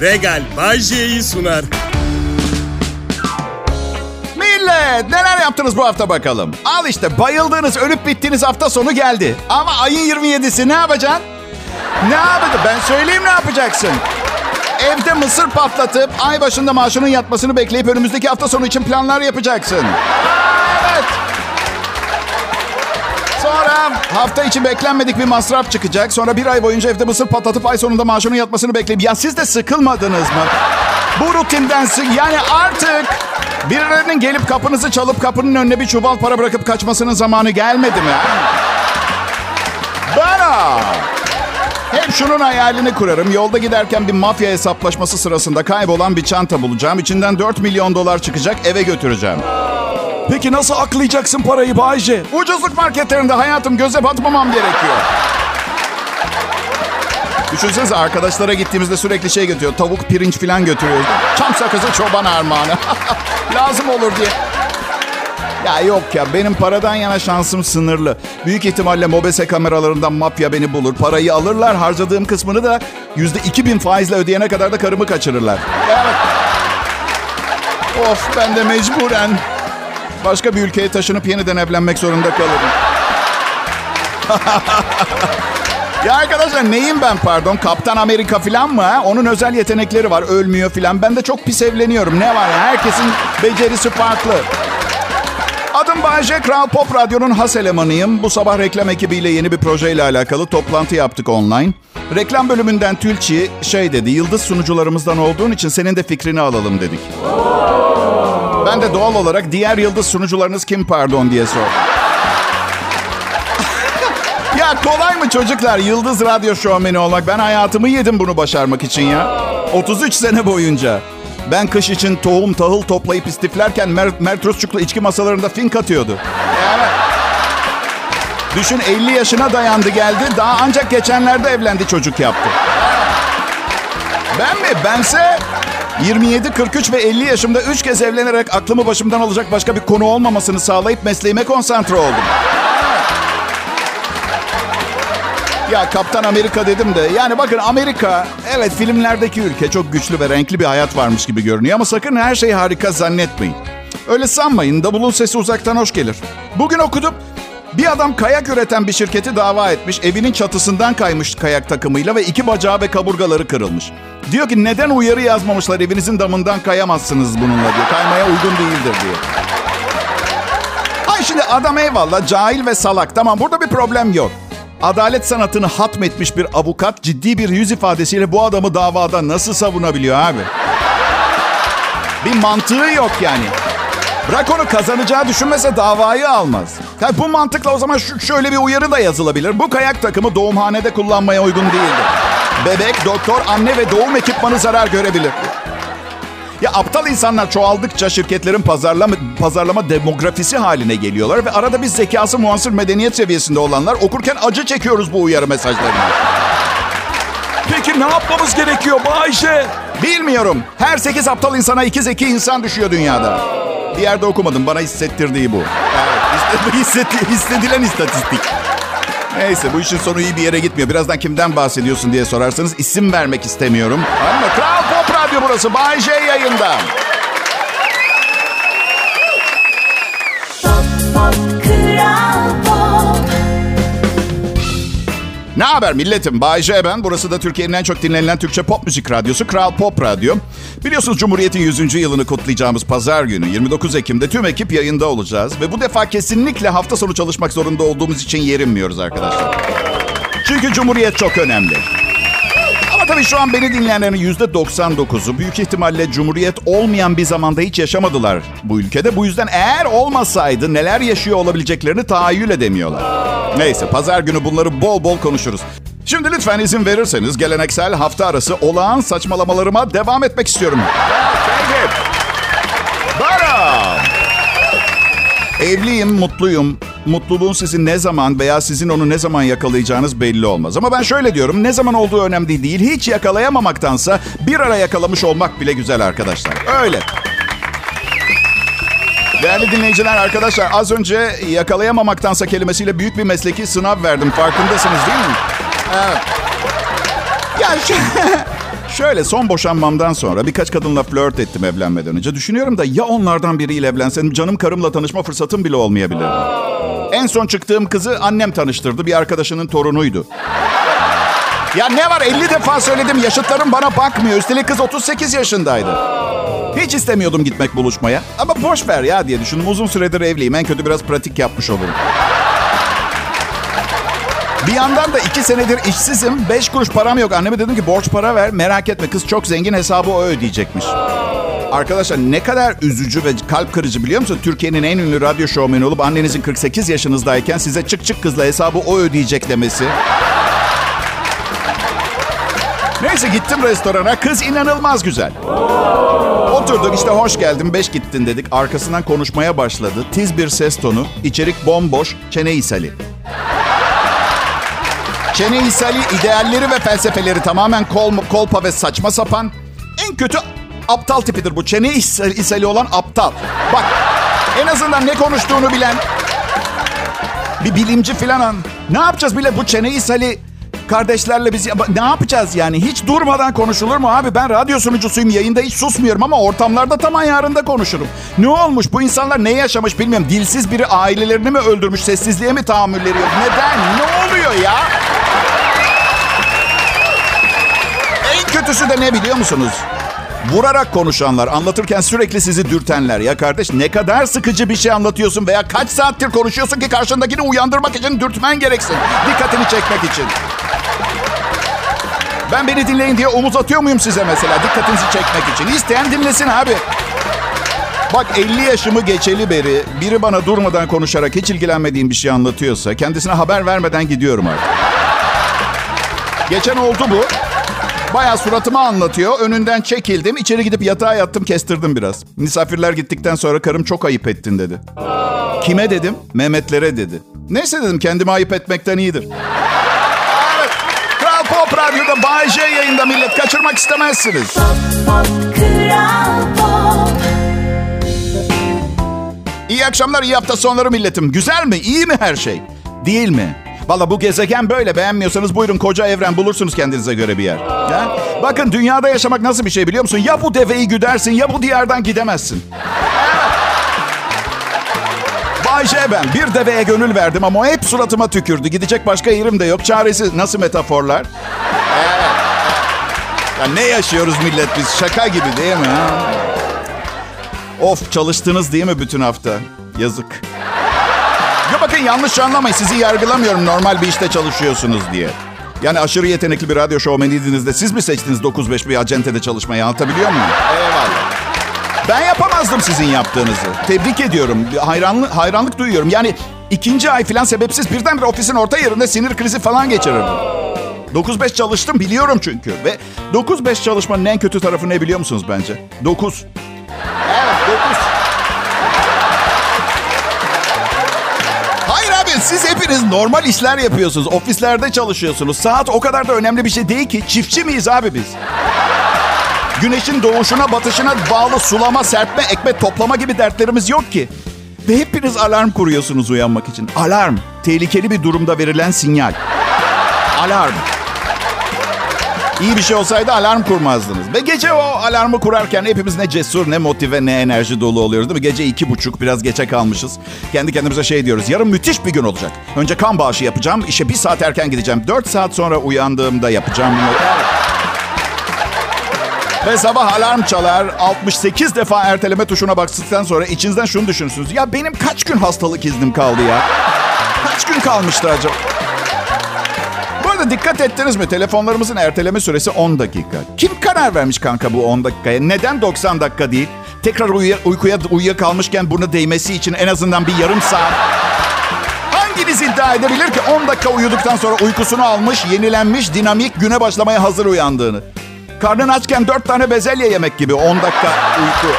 Regal Bajje'yi sunar. Millet neler yaptınız bu hafta bakalım. Al işte bayıldığınız ölüp bittiğiniz hafta sonu geldi. Ama ayın 27'si ne yapacaksın? Ne yapacaksın? Ben söyleyeyim ne yapacaksın. Evde mısır patlatıp ay başında maaşının yatmasını bekleyip önümüzdeki hafta sonu için planlar yapacaksın. Sonra hafta içi beklenmedik bir masraf çıkacak. Sonra bir ay boyunca evde mısır patlatıp ay sonunda maaşının yatmasını bekleyip... Ya siz de sıkılmadınız mı? Bu rutinden yani artık birilerinin gelip kapınızı çalıp kapının önüne bir çuval para bırakıp kaçmasının zamanı gelmedi mi? Bana! Hep şunun hayalini kurarım. Yolda giderken bir mafya hesaplaşması sırasında kaybolan bir çanta bulacağım. İçinden 4 milyon dolar çıkacak eve götüreceğim. Peki nasıl aklayacaksın parayı Bayce? Ucuzluk marketlerinde hayatım göze batmamam gerekiyor. Düşünsenize arkadaşlara gittiğimizde sürekli şey götürüyor. Tavuk, pirinç falan götürüyoruz. Çam sakızı çoban armağanı. Lazım olur diye. Ya yok ya benim paradan yana şansım sınırlı. Büyük ihtimalle mobese kameralarından mafya beni bulur. Parayı alırlar harcadığım kısmını da yüzde iki bin faizle ödeyene kadar da karımı kaçırırlar. Evet. Of ben de mecburen başka bir ülkeye taşınıp yeniden evlenmek zorunda kalırım. ya arkadaşlar neyim ben pardon? Kaptan Amerika falan mı? Ha? Onun özel yetenekleri var. Ölmüyor falan. Ben de çok pis evleniyorum. Ne var ya? Herkesin becerisi farklı. Adım Bayce, Kral Pop Radyo'nun has elemanıyım. Bu sabah reklam ekibiyle yeni bir projeyle alakalı toplantı yaptık online. Reklam bölümünden Tülçi şey dedi, yıldız sunucularımızdan olduğun için senin de fikrini alalım dedik. Ben de doğal olarak diğer yıldız sunucularınız kim pardon diye sordum. ya kolay mı çocuklar yıldız radyo şovmeni olmak? Ben hayatımı yedim bunu başarmak için ya. 33 sene boyunca. Ben kış için tohum tahıl toplayıp istiflerken Mer Mert Rusçuklu içki masalarında fink atıyordu. Evet. Düşün 50 yaşına dayandı geldi. Daha ancak geçenlerde evlendi çocuk yaptı. Ben mi? Bense 27, 43 ve 50 yaşımda 3 kez evlenerek aklımı başımdan alacak başka bir konu olmamasını sağlayıp mesleğime konsantre oldum. Ya Kaptan Amerika dedim de yani bakın Amerika evet filmlerdeki ülke çok güçlü ve renkli bir hayat varmış gibi görünüyor ama sakın her şey harika zannetmeyin. Öyle sanmayın davulun sesi uzaktan hoş gelir. Bugün okudum bir adam kayak üreten bir şirketi dava etmiş. Evinin çatısından kaymış kayak takımıyla ve iki bacağı ve kaburgaları kırılmış. Diyor ki neden uyarı yazmamışlar evinizin damından kayamazsınız bununla diyor. Kaymaya uygun değildir diyor. Ay şimdi adam eyvallah cahil ve salak. Tamam burada bir problem yok. Adalet sanatını hatmetmiş bir avukat ciddi bir yüz ifadesiyle bu adamı davada nasıl savunabiliyor abi? Bir mantığı yok yani. Bırak onu kazanacağı düşünmese davayı almaz. Ya bu mantıkla o zaman şu, şöyle bir uyarı da yazılabilir. Bu kayak takımı doğumhanede kullanmaya uygun değildir. Bebek, doktor, anne ve doğum ekipmanı zarar görebilir. Ya aptal insanlar çoğaldıkça şirketlerin pazarlama, pazarlama demografisi haline geliyorlar ve arada biz zekası muhasır medeniyet seviyesinde olanlar okurken acı çekiyoruz bu uyarı mesajlarını. Peki ne yapmamız gerekiyor Bayce? Bilmiyorum. Her sekiz aptal insana iki zeki insan düşüyor dünyada. Bir yerde okumadım. Bana hissettirdiği bu. Evet, hissetti, hissedilen istatistik. Neyse bu işin sonu iyi bir yere gitmiyor. Birazdan kimden bahsediyorsun diye sorarsanız isim vermek istemiyorum. Ama Kral Pop Radyo burası. Bay J yayında. Ne haber milletim? Bay J ben. Burası da Türkiye'nin en çok dinlenilen Türkçe pop müzik radyosu Kral Pop Radyo. Biliyorsunuz Cumhuriyet'in 100. yılını kutlayacağımız pazar günü 29 Ekim'de tüm ekip yayında olacağız. Ve bu defa kesinlikle hafta sonu çalışmak zorunda olduğumuz için yerinmiyoruz arkadaşlar. Çünkü Cumhuriyet çok önemli. Ama tabii şu an beni dinleyenlerin %99'u büyük ihtimalle Cumhuriyet olmayan bir zamanda hiç yaşamadılar bu ülkede. Bu yüzden eğer olmasaydı neler yaşıyor olabileceklerini tahayyül edemiyorlar. Neyse pazar günü bunları bol bol konuşuruz. Şimdi lütfen izin verirseniz geleneksel hafta arası olağan saçmalamalarıma devam etmek istiyorum. Bara. Evliyim, mutluyum. Mutluluğun sizi ne zaman veya sizin onu ne zaman yakalayacağınız belli olmaz. Ama ben şöyle diyorum, ne zaman olduğu önemli değil. Hiç yakalayamamaktansa bir ara yakalamış olmak bile güzel arkadaşlar. Öyle. Değerli dinleyiciler, arkadaşlar az önce yakalayamamaktansa kelimesiyle büyük bir mesleki sınav verdim. Farkındasınız değil mi? Evet. Ya şu, Şöyle son boşanmamdan sonra birkaç kadınla flört ettim evlenmeden önce. Düşünüyorum da ya onlardan biriyle evlensem canım karımla tanışma fırsatım bile olmayabilir. En son çıktığım kızı annem tanıştırdı. Bir arkadaşının torunuydu. Ya ne var 50 defa söyledim yaşıtlarım bana bakmıyor. Üstelik kız 38 yaşındaydı. Hiç istemiyordum gitmek buluşmaya. Ama boş ver ya diye düşündüm. Uzun süredir evliyim. En kötü biraz pratik yapmış olurum. Bir yandan da iki senedir işsizim. Beş kuruş param yok. Anneme dedim ki borç para ver. Merak etme kız çok zengin hesabı o ödeyecekmiş. Arkadaşlar ne kadar üzücü ve kalp kırıcı biliyor musun? Türkiye'nin en ünlü radyo şovmeni olup annenizin 48 yaşınızdayken size çık çık kızla hesabı o ödeyecek demesi. Neyse gittim restorana. Kız inanılmaz güzel. Oturduk işte hoş geldin beş gittin dedik. Arkasından konuşmaya başladı. Tiz bir ses tonu. içerik bomboş. Çene isali. Çene isali idealleri ve felsefeleri tamamen kol, kolpa ve saçma sapan. En kötü aptal tipidir bu. Çene isali olan aptal. Bak en azından ne konuştuğunu bilen bir bilimci falan. Ne yapacağız bile bu çene ishali kardeşlerle biz ne yapacağız yani? Hiç durmadan konuşulur mu abi? Ben radyo sunucusuyum. Yayında hiç susmuyorum ama ortamlarda tam ayarında konuşurum. Ne olmuş? Bu insanlar ne yaşamış bilmiyorum. Dilsiz biri ailelerini mi öldürmüş? Sessizliğe mi tahammülleri yok? Neden? Ne oluyor ya? En kötüsü de ne biliyor musunuz? Vurarak konuşanlar, anlatırken sürekli sizi dürtenler. Ya kardeş ne kadar sıkıcı bir şey anlatıyorsun veya kaç saattir konuşuyorsun ki karşındakini uyandırmak için dürtmen gereksin. Dikkatini çekmek için. Ben beni dinleyin diye omuz atıyor muyum size mesela dikkatinizi çekmek için? İsteyen dinlesin abi. Bak 50 yaşımı geçeli beri biri bana durmadan konuşarak hiç ilgilenmediğim bir şey anlatıyorsa kendisine haber vermeden gidiyorum artık. Geçen oldu bu. Bayağı suratıma anlatıyor. Önünden çekildim. İçeri gidip yatağa yattım kestirdim biraz. Misafirler gittikten sonra karım çok ayıp ettin dedi. Kime dedim? Mehmetlere dedi. Neyse dedim kendimi ayıp etmekten iyidir. Kral Pop Radyo'da Bay J yayında millet. Kaçırmak istemezsiniz. İyi akşamlar, iyi hafta sonları milletim. Güzel mi? İyi mi her şey? Değil mi? Valla bu gezegen böyle. Beğenmiyorsanız buyurun koca evren bulursunuz kendinize göre bir yer. Ya? Bakın dünyada yaşamak nasıl bir şey biliyor musun? Ya bu deveyi güdersin ya bu diyardan gidemezsin. J ben. Bir deveye gönül verdim ama hep suratıma tükürdü. Gidecek başka yerim de yok. Çaresiz. Nasıl metaforlar? Ya ne yaşıyoruz millet biz? Şaka gibi değil mi? Ha? Of çalıştınız değil mi bütün hafta? Yazık. Ya bakın yanlış anlamayın. Sizi yargılamıyorum normal bir işte çalışıyorsunuz diye. Yani aşırı yetenekli bir radyo şovmeniydiniz de siz mi seçtiniz 9-5 bir acentede çalışmayı anlatabiliyor muyum? Eyvallah. Ben yapamazdım sizin yaptığınızı. Tebrik ediyorum. Hayranlık, hayranlık duyuyorum. Yani ikinci ay falan sebepsiz birdenbire ofisin orta yerinde sinir krizi falan geçirirdim. 9-5 çalıştım biliyorum çünkü. Ve 9-5 çalışmanın en kötü tarafı ne biliyor musunuz bence? 9. Evet 9. Hayır abi siz hepiniz normal işler yapıyorsunuz. Ofislerde çalışıyorsunuz. Saat o kadar da önemli bir şey değil ki. Çiftçi miyiz abi biz? Güneşin doğuşuna batışına bağlı sulama, serpme, ekme, toplama gibi dertlerimiz yok ki. Ve hepiniz alarm kuruyorsunuz uyanmak için. Alarm. Tehlikeli bir durumda verilen sinyal. Alarm. İyi bir şey olsaydı alarm kurmazdınız. Ve gece o alarmı kurarken hepimiz ne cesur, ne motive, ne enerji dolu oluyoruz değil mi? Gece iki buçuk, biraz geçe kalmışız. Kendi kendimize şey diyoruz. Yarın müthiş bir gün olacak. Önce kan bağışı yapacağım. İşe bir saat erken gideceğim. Dört saat sonra uyandığımda yapacağım. Ve sabah alarm çalar. 68 defa erteleme tuşuna bastıktan sonra içinizden şunu düşünürsünüz. Ya benim kaç gün hastalık iznim kaldı ya? Kaç gün kalmıştı acaba? Bu arada dikkat ettiniz mi? Telefonlarımızın erteleme süresi 10 dakika. Kim karar vermiş kanka bu 10 dakikaya? Neden 90 dakika değil? Tekrar uyuya, uykuya uyuyakalmışken buna değmesi için en azından bir yarım saat. Hanginiz iddia edebilir ki 10 dakika uyuduktan sonra uykusunu almış, yenilenmiş, dinamik, güne başlamaya hazır uyandığını? Karnın açken 4 tane bezelye yemek gibi 10 dakika uyku.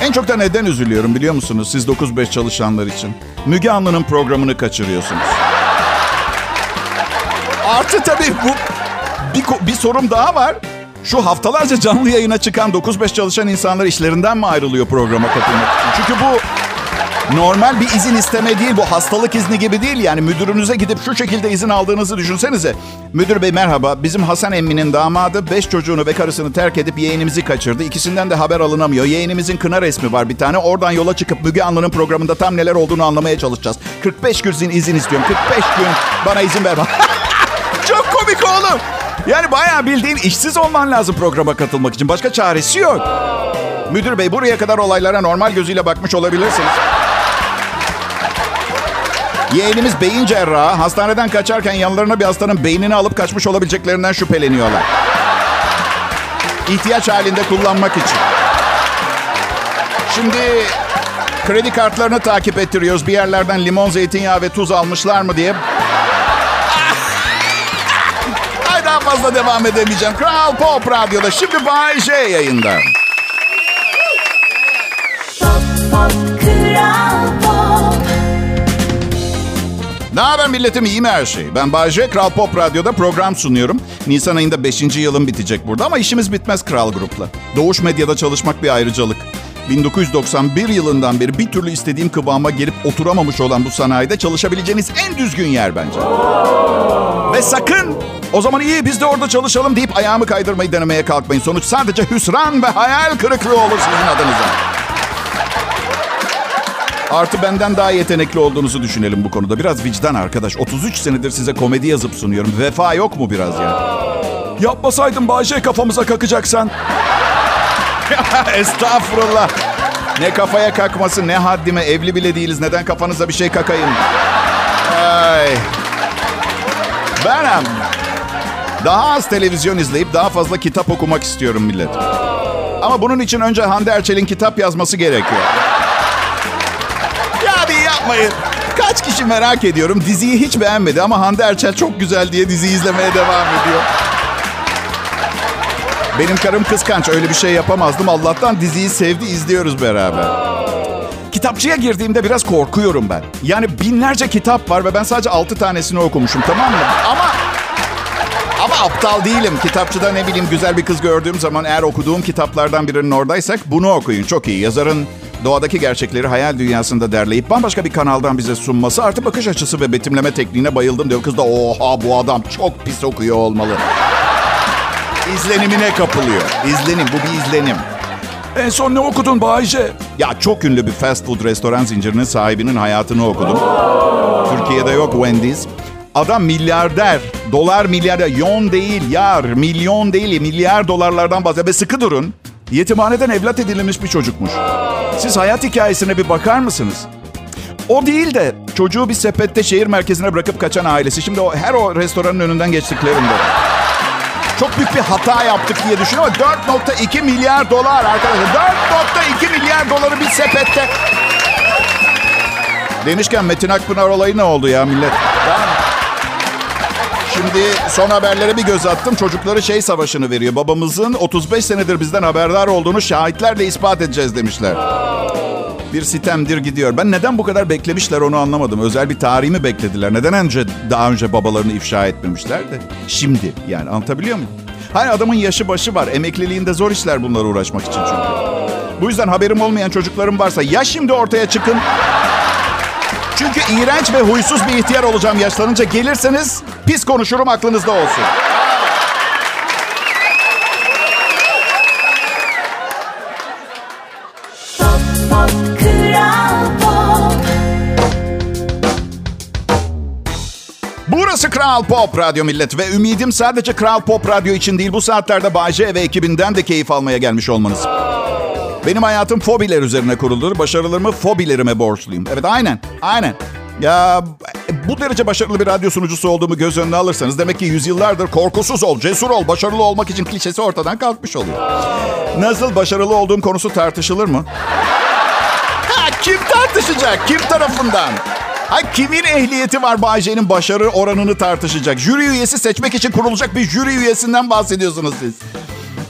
En çok da neden üzülüyorum biliyor musunuz siz 9-5 çalışanlar için? Müge Anlı'nın programını kaçırıyorsunuz. Artı tabii bu bir, bir sorum daha var. Şu haftalarca canlı yayına çıkan 9-5 çalışan insanlar işlerinden mi ayrılıyor programa katılmak için? Çünkü bu Normal bir izin isteme değil bu hastalık izni gibi değil yani müdürünüze gidip şu şekilde izin aldığınızı düşünsenize. Müdür bey merhaba bizim Hasan emminin damadı 5 çocuğunu ve karısını terk edip yeğenimizi kaçırdı. İkisinden de haber alınamıyor. Yeğenimizin kına resmi var bir tane oradan yola çıkıp Müge Anlı'nın programında tam neler olduğunu anlamaya çalışacağız. 45 gün izin istiyorum 45 gün bana izin ver. Çok komik oğlum. Yani bayağı bildiğin işsiz olman lazım programa katılmak için. Başka çaresi yok. Müdür bey buraya kadar olaylara normal gözüyle bakmış olabilirsiniz. Yeğenimiz beyin cerrahı. Hastaneden kaçarken yanlarına bir hastanın beynini alıp kaçmış olabileceklerinden şüpheleniyorlar. İhtiyaç halinde kullanmak için. Şimdi kredi kartlarını takip ettiriyoruz. Bir yerlerden limon, zeytinyağı ve tuz almışlar mı diye. Ay daha fazla devam edemeyeceğim. Kral Pop Radyo'da şimdi Bay J yayında. Haber milletim iyi mi her şey? Ben Bayce, Kral Pop Radyo'da program sunuyorum. Nisan ayında 5. yılım bitecek burada ama işimiz bitmez Kral Grup'la. Doğuş Medya'da çalışmak bir ayrıcalık. 1991 yılından beri bir türlü istediğim kıvama gelip oturamamış olan bu sanayide çalışabileceğiniz en düzgün yer bence. Ve sakın o zaman iyi biz de orada çalışalım deyip ayağımı kaydırmayı denemeye kalkmayın. Sonuç sadece hüsran ve hayal kırıklığı olur sizin adınıza. Artı benden daha yetenekli olduğunuzu düşünelim bu konuda. Biraz vicdan arkadaş. 33 senedir size komedi yazıp sunuyorum. Vefa yok mu biraz ya? Yapmasaydın Bayce kafamıza kakacaksan. Estağfurullah. Ne kafaya kakması ne haddime. Evli bile değiliz. Neden kafanıza bir şey kakayım? Ay. Benim. Daha az televizyon izleyip daha fazla kitap okumak istiyorum millet. Ama bunun için önce Hande Erçel'in kitap yazması gerekiyor. Yapmayın. Kaç kişi merak ediyorum. Diziyi hiç beğenmedi ama Hande Erçel çok güzel diye diziyi izlemeye devam ediyor. Benim karım kıskanç. Öyle bir şey yapamazdım. Allah'tan diziyi sevdi. izliyoruz beraber. Kitapçıya girdiğimde biraz korkuyorum ben. Yani binlerce kitap var ve ben sadece altı tanesini okumuşum tamam mı? Ama ama aptal değilim. Kitapçıda ne bileyim güzel bir kız gördüğüm zaman eğer okuduğum kitaplardan birinin oradaysak bunu okuyun. Çok iyi. Yazarın doğadaki gerçekleri hayal dünyasında derleyip bambaşka bir kanaldan bize sunması artı bakış açısı ve betimleme tekniğine bayıldım diyor. Kız da oha bu adam çok pis okuyor olmalı. İzlenimine kapılıyor. İzlenim bu bir izlenim. En son ne okudun Bayce? Ya çok ünlü bir fast food restoran zincirinin sahibinin hayatını okudum. Türkiye'de yok Wendy's. Adam milyarder. Dolar milyarder. Yon değil yar. Milyon değil milyar dolarlardan bahsediyor. Ve sıkı durun. Yetimhaneden evlat edilmiş bir çocukmuş. Siz hayat hikayesine bir bakar mısınız? O değil de çocuğu bir sepette şehir merkezine bırakıp kaçan ailesi. Şimdi o her o restoranın önünden geçtiklerinde. Çok büyük bir hata yaptık diye düşünüyorum. 4.2 milyar dolar arkadaşlar. 4.2 milyar doları bir sepette. Demişken Metin Akpınar olayı ne oldu ya millet? Şimdi son haberlere bir göz attım. Çocukları şey savaşını veriyor. Babamızın 35 senedir bizden haberdar olduğunu şahitlerle ispat edeceğiz demişler. Bir sitemdir gidiyor. Ben neden bu kadar beklemişler onu anlamadım. Özel bir tarihi mi beklediler? Neden önce daha önce babalarını ifşa etmemişler de? Şimdi yani anlatabiliyor muyum? Hayır adamın yaşı başı var. Emekliliğinde zor işler bunlara uğraşmak için çünkü. Bu yüzden haberim olmayan çocuklarım varsa ya şimdi ortaya çıkın çünkü iğrenç ve huysuz bir ihtiyar olacağım yaşlanınca. Gelirseniz pis konuşurum aklınızda olsun. Burası Kral Pop Radyo millet ve ümidim sadece Kral Pop Radyo için değil bu saatlerde Bayce ve ekibinden de keyif almaya gelmiş olmanız. Benim hayatım fobiler üzerine kuruludur. Başarılarımı fobilerime borçluyum. Evet aynen, aynen. Ya bu derece başarılı bir radyo sunucusu olduğumu göz önüne alırsanız demek ki yüzyıllardır korkusuz ol, cesur ol, başarılı olmak için klişesi ortadan kalkmış oluyor. Nasıl başarılı olduğum konusu tartışılır mı? Ha, kim tartışacak? Kim tarafından? Ha, kimin ehliyeti var Bayce'nin başarı oranını tartışacak? Jüri üyesi seçmek için kurulacak bir jüri üyesinden bahsediyorsunuz siz.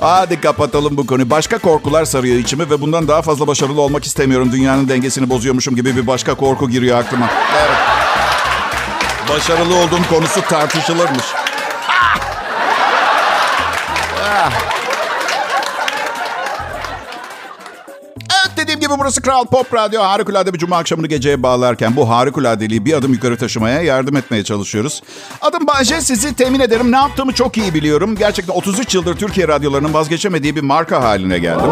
Hadi kapatalım bu konuyu. Başka korkular sarıyor içimi ve bundan daha fazla başarılı olmak istemiyorum. Dünyanın dengesini bozuyormuşum gibi bir başka korku giriyor aklıma. Evet. Başarılı olduğum konusu tartışılırmış. Gibi burası Kral Pop Radyo. Harikulade bir cuma akşamını geceye bağlarken bu harikuladeliği bir adım yukarı taşımaya yardım etmeye çalışıyoruz. Adım Bahçe sizi temin ederim. Ne yaptığımı çok iyi biliyorum. Gerçekten 33 yıldır Türkiye radyolarının vazgeçemediği bir marka haline geldim.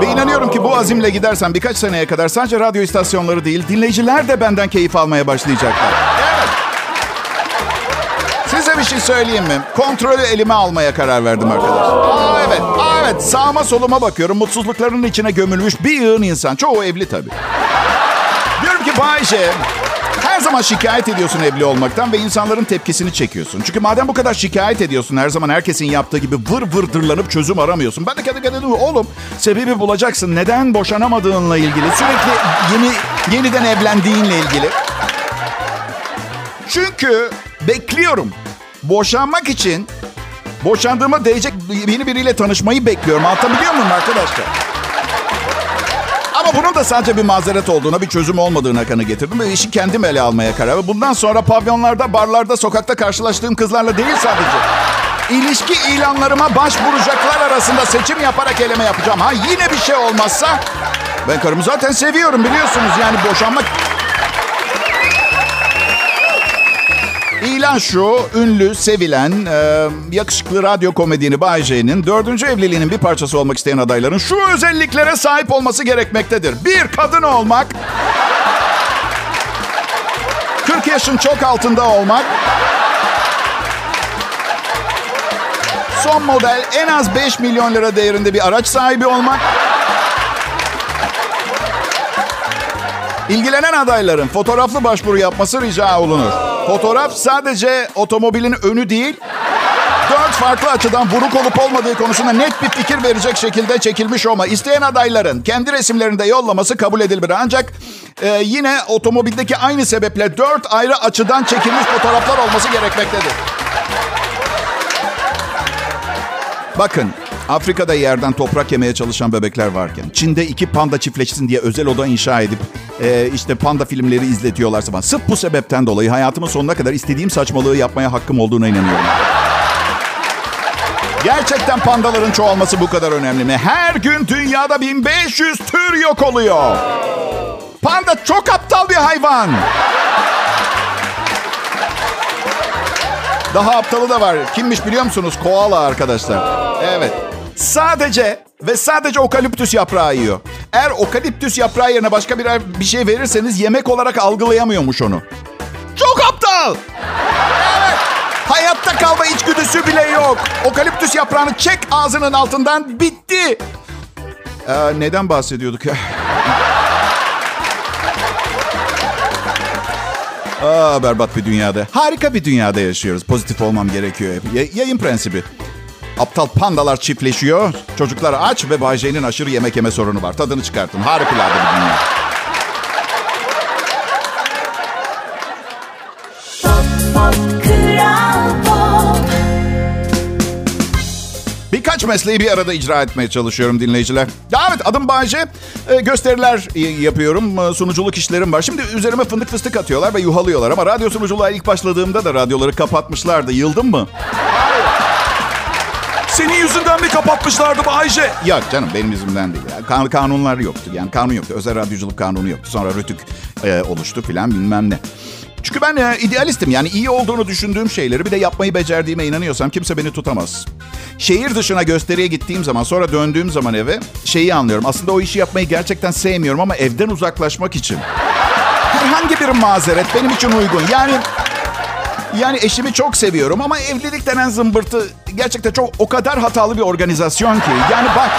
Ve inanıyorum ki bu azimle gidersem birkaç seneye kadar sadece radyo istasyonları değil dinleyiciler de benden keyif almaya başlayacaklar. Evet. Size bir şey söyleyeyim mi? Kontrolü elime almaya karar verdim arkadaşlar. Aa evet, evet. Sağıma soluma bakıyorum. Mutsuzluklarının içine gömülmüş bir yığın insan. Çoğu evli tabii. Diyorum ki Bayşe, her zaman şikayet ediyorsun evli olmaktan ve insanların tepkisini çekiyorsun. Çünkü madem bu kadar şikayet ediyorsun, her zaman herkesin yaptığı gibi vır vır dırlanıp çözüm aramıyorsun. Ben de kendi kendime oğlum sebebi bulacaksın. Neden boşanamadığınla ilgili, sürekli yeni yeniden evlendiğinle ilgili. Çünkü bekliyorum. Boşanmak için boşandığıma değecek yeni biriyle tanışmayı bekliyorum. Anlatabiliyor muyum arkadaşlar? Ama bunun da sadece bir mazeret olduğuna, bir çözüm olmadığına kanı getirdim ve işi kendim ele almaya karar verdim. Bundan sonra pavyonlarda, barlarda, sokakta karşılaştığım kızlarla değil sadece. İlişki ilanlarıma başvuracaklar arasında seçim yaparak eleme yapacağım. Ha yine bir şey olmazsa ben karımı zaten seviyorum biliyorsunuz. Yani boşanmak İlan şu, ünlü, sevilen, e, yakışıklı radyo komedyeni Bay J'nin dördüncü evliliğinin bir parçası olmak isteyen adayların şu özelliklere sahip olması gerekmektedir. Bir, kadın olmak. 40 yaşın çok altında olmak. Son model en az 5 milyon lira değerinde bir araç sahibi olmak. İlgilenen adayların fotoğraflı başvuru yapması rica olunur. Fotoğraf sadece otomobilin önü değil, dört farklı açıdan vuruk olup olmadığı konusunda net bir fikir verecek şekilde çekilmiş olma. İsteyen adayların kendi resimlerini de yollaması kabul edilir. Ancak e, yine otomobildeki aynı sebeple dört ayrı açıdan çekilmiş fotoğraflar olması gerekmektedir. Bakın Afrika'da yerden toprak yemeye çalışan bebekler varken, Çin'de iki panda çiftleşsin diye özel oda inşa edip e, işte panda filmleri izletiyorlarsa falan. Sırf bu sebepten dolayı hayatımın sonuna kadar istediğim saçmalığı yapmaya hakkım olduğuna inanıyorum. Gerçekten pandaların çoğalması bu kadar önemli mi? Her gün dünyada 1500 tür yok oluyor. Panda çok aptal bir hayvan. Daha aptalı da var. Kimmiş biliyor musunuz? Koala arkadaşlar. Evet. Sadece ve sadece okaliptüs yaprağı yiyor. Eğer okaliptüs yaprağı yerine başka bir, bir şey verirseniz yemek olarak algılayamıyormuş onu. Çok aptal. Evet. Hayatta kalma içgüdüsü bile yok. Okaliptüs yaprağını çek ağzının altından bitti. Ee, neden bahsediyorduk ya? Aa, berbat bir dünyada. Harika bir dünyada yaşıyoruz. Pozitif olmam gerekiyor. Y- yayın prensibi. Aptal pandalar çiftleşiyor. Çocuklar aç ve Bay J'nin aşırı yemek yeme sorunu var. Tadını çıkartın. Harikulade bir dünya. Birkaç mesleği bir arada icra etmeye çalışıyorum dinleyiciler. Evet adım Bayce. Ee, gösteriler yapıyorum. Ee, sunuculuk işlerim var. Şimdi üzerime fındık fıstık atıyorlar ve yuhalıyorlar. Ama radyo sunuculuğa ilk başladığımda da radyoları kapatmışlardı. Yıldım mı? Senin yüzünden mi kapatmışlardı Bayce? Yok canım benim yüzümden değil. Yani kan- kanunlar yoktu. Yani kanun yoktu. Özel radyoculuk kanunu yoktu. Sonra rötük e, oluştu filan bilmem ne. Çünkü ben e, idealistim. Yani iyi olduğunu düşündüğüm şeyleri bir de yapmayı becerdiğime inanıyorsam kimse beni tutamaz. Şehir dışına gösteriye gittiğim zaman sonra döndüğüm zaman eve şeyi anlıyorum. Aslında o işi yapmayı gerçekten sevmiyorum ama evden uzaklaşmak için. Herhangi bir mazeret benim için uygun. Yani yani eşimi çok seviyorum ama evlilik denen zımbırtı gerçekten çok o kadar hatalı bir organizasyon ki. Yani bak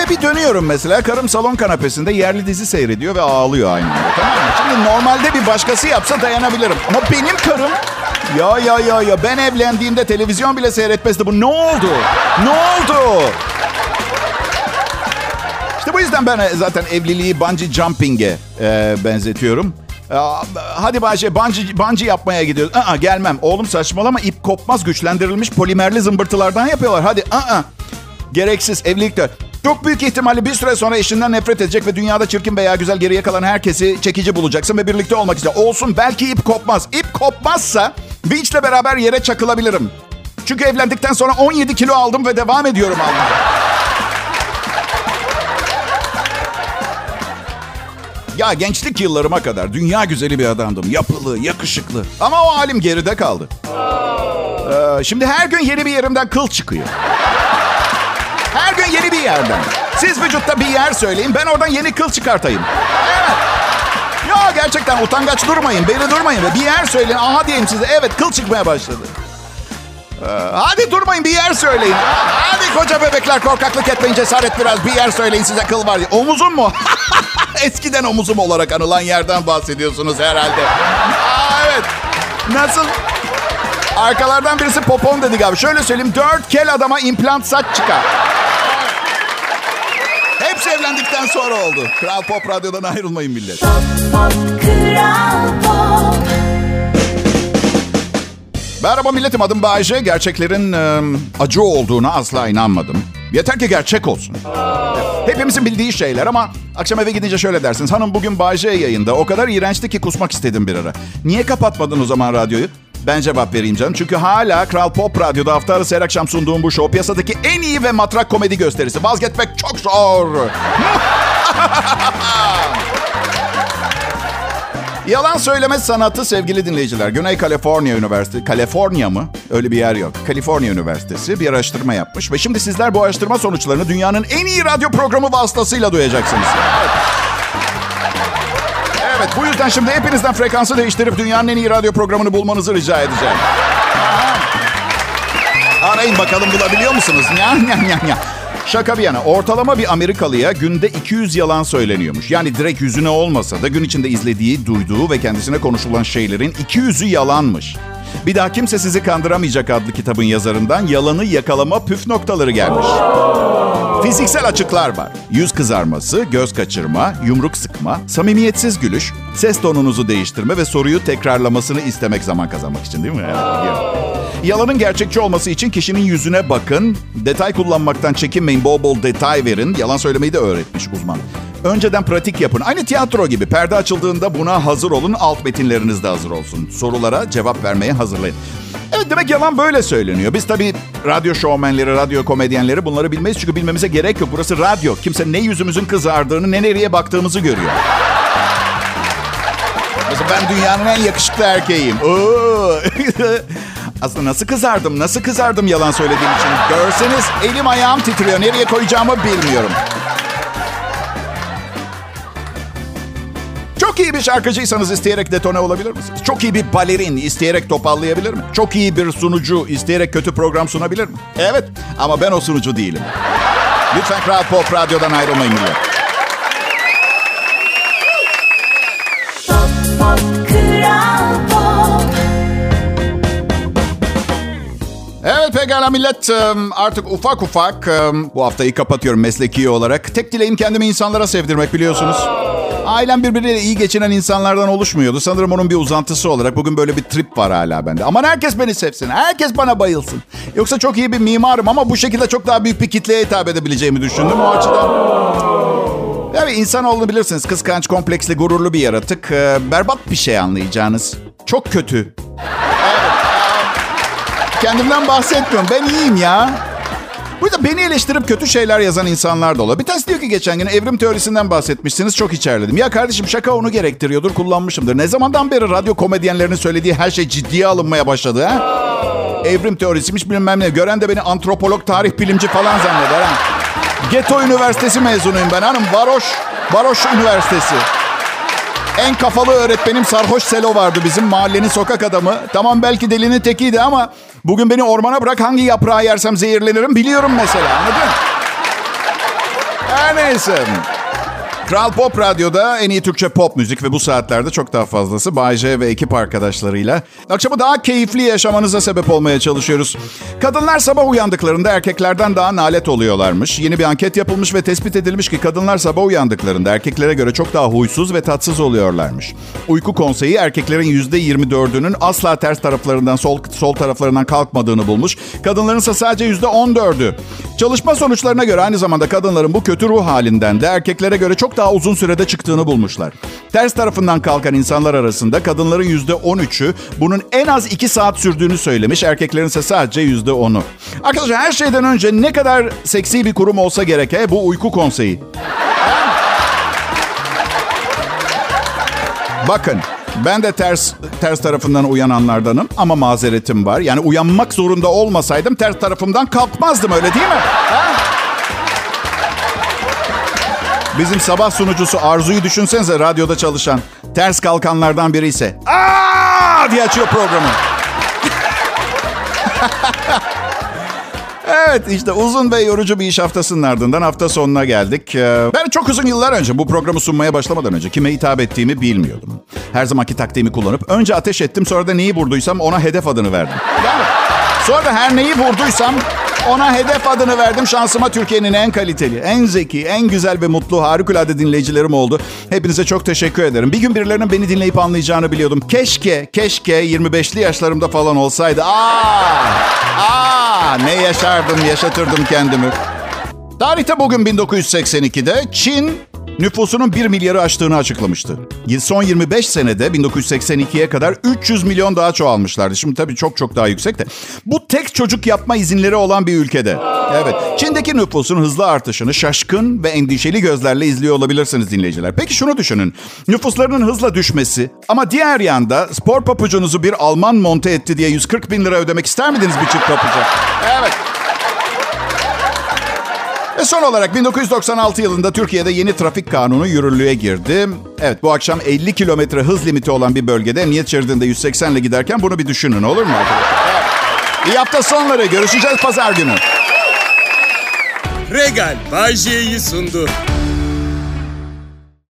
Eve bir dönüyorum mesela. Karım salon kanapesinde yerli dizi seyrediyor ve ağlıyor aynı anda. Tamam mı? Şimdi normalde bir başkası yapsa dayanabilirim. Ama benim karım ya ya ya ya ben evlendiğimde televizyon bile seyretmezdi. Bu ne oldu? Ne oldu? İşte bu yüzden ben zaten evliliği bungee jumping'e e, benzetiyorum. E, hadi Bahçe bungee, bungee yapmaya gidiyoruz. Aa, gelmem. Oğlum saçmalama ip kopmaz güçlendirilmiş polimerli zımbırtılardan yapıyorlar. Hadi aa. Gereksiz evlilikte. Çok büyük ihtimalle bir süre sonra eşinden nefret edecek ve dünyada çirkin veya güzel geriye kalan herkesi çekici bulacaksın ve birlikte olmak üzere. Olsun belki ip kopmaz. İp kopmazsa Beach'le beraber yere çakılabilirim. Çünkü evlendikten sonra 17 kilo aldım ve devam ediyorum almaya. Ya gençlik yıllarıma kadar dünya güzeli bir adamdım. Yapılı, yakışıklı. Ama o halim geride kaldı. Ee, şimdi her gün yeni bir yerimden kıl çıkıyor. Her gün yeni bir yerden. Siz vücutta bir yer söyleyin, ben oradan yeni kıl çıkartayım. Evet. Ya gerçekten utangaç durmayın, beni durmayın. Bir yer söyleyin, aha diyeyim size. Evet, kıl çıkmaya başladı. Ee, hadi durmayın, bir yer söyleyin. Hadi koca bebekler korkaklık etmeyin, cesaret biraz. Bir yer söyleyin size kıl var. Omuzum mu? Eskiden omuzum olarak anılan yerden bahsediyorsunuz herhalde. Aa, evet. Nasıl? Arkalardan birisi popon dedi galiba. Şöyle söyleyeyim. Dört kel adama implant saç çıkar. Evlendikten sonra oldu. Kral Pop Radyo'dan ayrılmayın millet. Pop, pop, kral pop. Merhaba milletim adım Bayece. Gerçeklerin e, acı olduğuna asla inanmadım. Yeter ki gerçek olsun. Hepimizin bildiği şeyler ama akşam eve gidince şöyle dersiniz. Hanım bugün Bayece yayında. O kadar iğrençti ki kusmak istedim bir ara. Niye kapatmadın o zaman radyoyu? Ben cevap vereyim canım. Çünkü hala Kral Pop Radyo'da hafta arası her akşam sunduğum bu show piyasadaki en iyi ve matrak komedi gösterisi. Vazgeçmek çok zor. Yalan söyleme sanatı sevgili dinleyiciler. Güney Kaliforniya Üniversitesi, Kaliforniya mı? Öyle bir yer yok. Kaliforniya Üniversitesi bir araştırma yapmış. Ve şimdi sizler bu araştırma sonuçlarını dünyanın en iyi radyo programı vasıtasıyla duyacaksınız. Evet. Evet bu yüzden şimdi hepinizden frekansı değiştirip dünyanın en iyi radyo programını bulmanızı rica edeceğim. Arayın bakalım bulabiliyor musunuz? Nya nya nya nya. Şaka bir yana ortalama bir Amerikalıya günde 200 yalan söyleniyormuş. Yani direkt yüzüne olmasa da gün içinde izlediği, duyduğu ve kendisine konuşulan şeylerin 200'ü yalanmış. Bir daha kimse sizi kandıramayacak adlı kitabın yazarından yalanı yakalama püf noktaları gelmiş. Fiziksel açıklar var. Yüz kızarması, göz kaçırma, yumruk sıkma, samimiyetsiz gülüş, ses tonunuzu değiştirme ve soruyu tekrarlamasını istemek zaman kazanmak için değil mi? Yalanın gerçekçi olması için kişinin yüzüne bakın, detay kullanmaktan çekinmeyin, bol bol detay verin. Yalan söylemeyi de öğretmiş uzman. Önceden pratik yapın. Aynı tiyatro gibi. Perde açıldığında buna hazır olun, alt metinleriniz de hazır olsun. Sorulara cevap vermeye hazırlayın. Evet demek yalan böyle söyleniyor. Biz tabii radyo şovmenleri, radyo komedyenleri bunları bilmeyiz. Çünkü bilmemize gerek yok. Burası radyo. Kimse ne yüzümüzün kızardığını ne nereye baktığımızı görüyor. Mesela ben dünyanın en yakışıklı erkeğiyim. Oo. Aslında nasıl kızardım, nasıl kızardım yalan söylediğim için. Görseniz elim ayağım titriyor. Nereye koyacağımı bilmiyorum. Çok iyi bir şarkıcıysanız isteyerek detone olabilir misiniz? Çok iyi bir balerin isteyerek topallayabilir mi? Çok iyi bir sunucu isteyerek kötü program sunabilir mi? Evet ama ben o sunucu değilim. Lütfen Kral Pop Radyo'dan ayrılmayın millet. Pekala millet artık ufak ufak bu haftayı kapatıyorum mesleki olarak. Tek dileğim kendimi insanlara sevdirmek biliyorsunuz. Ailem birbiriyle iyi geçinen insanlardan oluşmuyordu. Sanırım onun bir uzantısı olarak bugün böyle bir trip var hala bende. Aman herkes beni sevsin, herkes bana bayılsın. Yoksa çok iyi bir mimarım ama bu şekilde çok daha büyük bir kitleye hitap edebileceğimi düşündüm o açıdan. Evet insanoğlu bilirsiniz kıskanç, kompleksli, gururlu bir yaratık. Ee, berbat bir şey anlayacağınız. Çok kötü. Kendimden bahsetmiyorum. Ben iyiyim ya. Burada beni eleştirip kötü şeyler yazan insanlar da olur. Bir tanesi diyor ki geçen gün evrim teorisinden bahsetmişsiniz. Çok içerledim. Ya kardeşim şaka onu gerektiriyordur, kullanmışımdır. Ne zamandan beri radyo komedyenlerinin söylediği her şey ciddiye alınmaya başladı ha? Evrim teorisiymiş bilmem ne. Gören de beni antropolog, tarih bilimci falan zanneder ha. Geto Üniversitesi mezunuyum ben hanım. Varoş, Varoş Üniversitesi. En kafalı öğretmenim Sarhoş Selo vardı bizim mahallenin sokak adamı. Tamam belki delinin tekiydi ama bugün beni ormana bırak hangi yaprağı yersem zehirlenirim biliyorum mesela anladın? Her neyse. Kral Pop Radyo'da en iyi Türkçe pop müzik ve bu saatlerde çok daha fazlası Bay J ve ekip arkadaşlarıyla. Akşamı daha keyifli yaşamanıza sebep olmaya çalışıyoruz. Kadınlar sabah uyandıklarında erkeklerden daha nalet oluyorlarmış. Yeni bir anket yapılmış ve tespit edilmiş ki kadınlar sabah uyandıklarında erkeklere göre çok daha huysuz ve tatsız oluyorlarmış. Uyku konseyi erkeklerin %24'ünün asla ters taraflarından sol, sol taraflarından kalkmadığını bulmuş. Kadınların ise sadece %14'ü. Çalışma sonuçlarına göre aynı zamanda kadınların bu kötü ruh halinden de erkeklere göre çok daha uzun sürede çıktığını bulmuşlar. Ters tarafından kalkan insanlar arasında kadınların %13'ü bunun en az 2 saat sürdüğünü söylemiş. Erkeklerin ise sadece %10'u. Arkadaşlar her şeyden önce ne kadar seksi bir kurum olsa gerek bu uyku konseyi. Bakın ben de ters ters tarafından uyananlardanım ama mazeretim var. Yani uyanmak zorunda olmasaydım ters tarafımdan kalkmazdım öyle değil mi? Ha? Bizim sabah sunucusu Arzu'yu düşünsenize radyoda çalışan. Ters kalkanlardan biri ise aa diye açıyor programı. Evet işte uzun ve yorucu bir iş haftasının ardından hafta sonuna geldik. Ee, Ben çok uzun yıllar önce bu programı sunmaya başlamadan önce kime hitap ettiğimi bilmiyordum. Her zamanki taktiğimi kullanıp önce ateş ettim sonra da neyi vurduysam ona hedef adını verdim. Yani sonra her neyi vurduysam ona hedef adını verdim. Şansıma Türkiye'nin en kaliteli, en zeki, en güzel ve mutlu harikulade dinleyicilerim oldu. Hepinize çok teşekkür ederim. Bir gün birilerinin beni dinleyip anlayacağını biliyordum. Keşke, keşke 25'li yaşlarımda falan olsaydı. Aa, aa ne yaşardım, yaşatırdım kendimi. Tarihte bugün 1982'de Çin nüfusunun 1 milyarı aştığını açıklamıştı. Son 25 senede 1982'ye kadar 300 milyon daha çoğalmışlardı. Şimdi tabii çok çok daha yüksek de. Bu tek çocuk yapma izinleri olan bir ülkede. Evet. Çin'deki nüfusun hızlı artışını şaşkın ve endişeli gözlerle izliyor olabilirsiniz dinleyiciler. Peki şunu düşünün. Nüfuslarının hızla düşmesi ama diğer yanda spor papucunuzu bir Alman monte etti diye 140 bin lira ödemek ister miydiniz bir çift papuca? Evet. Ve son olarak 1996 yılında Türkiye'de yeni trafik kanunu yürürlüğe girdi. Evet bu akşam 50 kilometre hız limiti olan bir bölgede emniyet şeridinde 180 ile giderken bunu bir düşünün olur mu arkadaşlar? İyi hafta sonları. Görüşeceğiz pazar günü. Regal Bay sundu.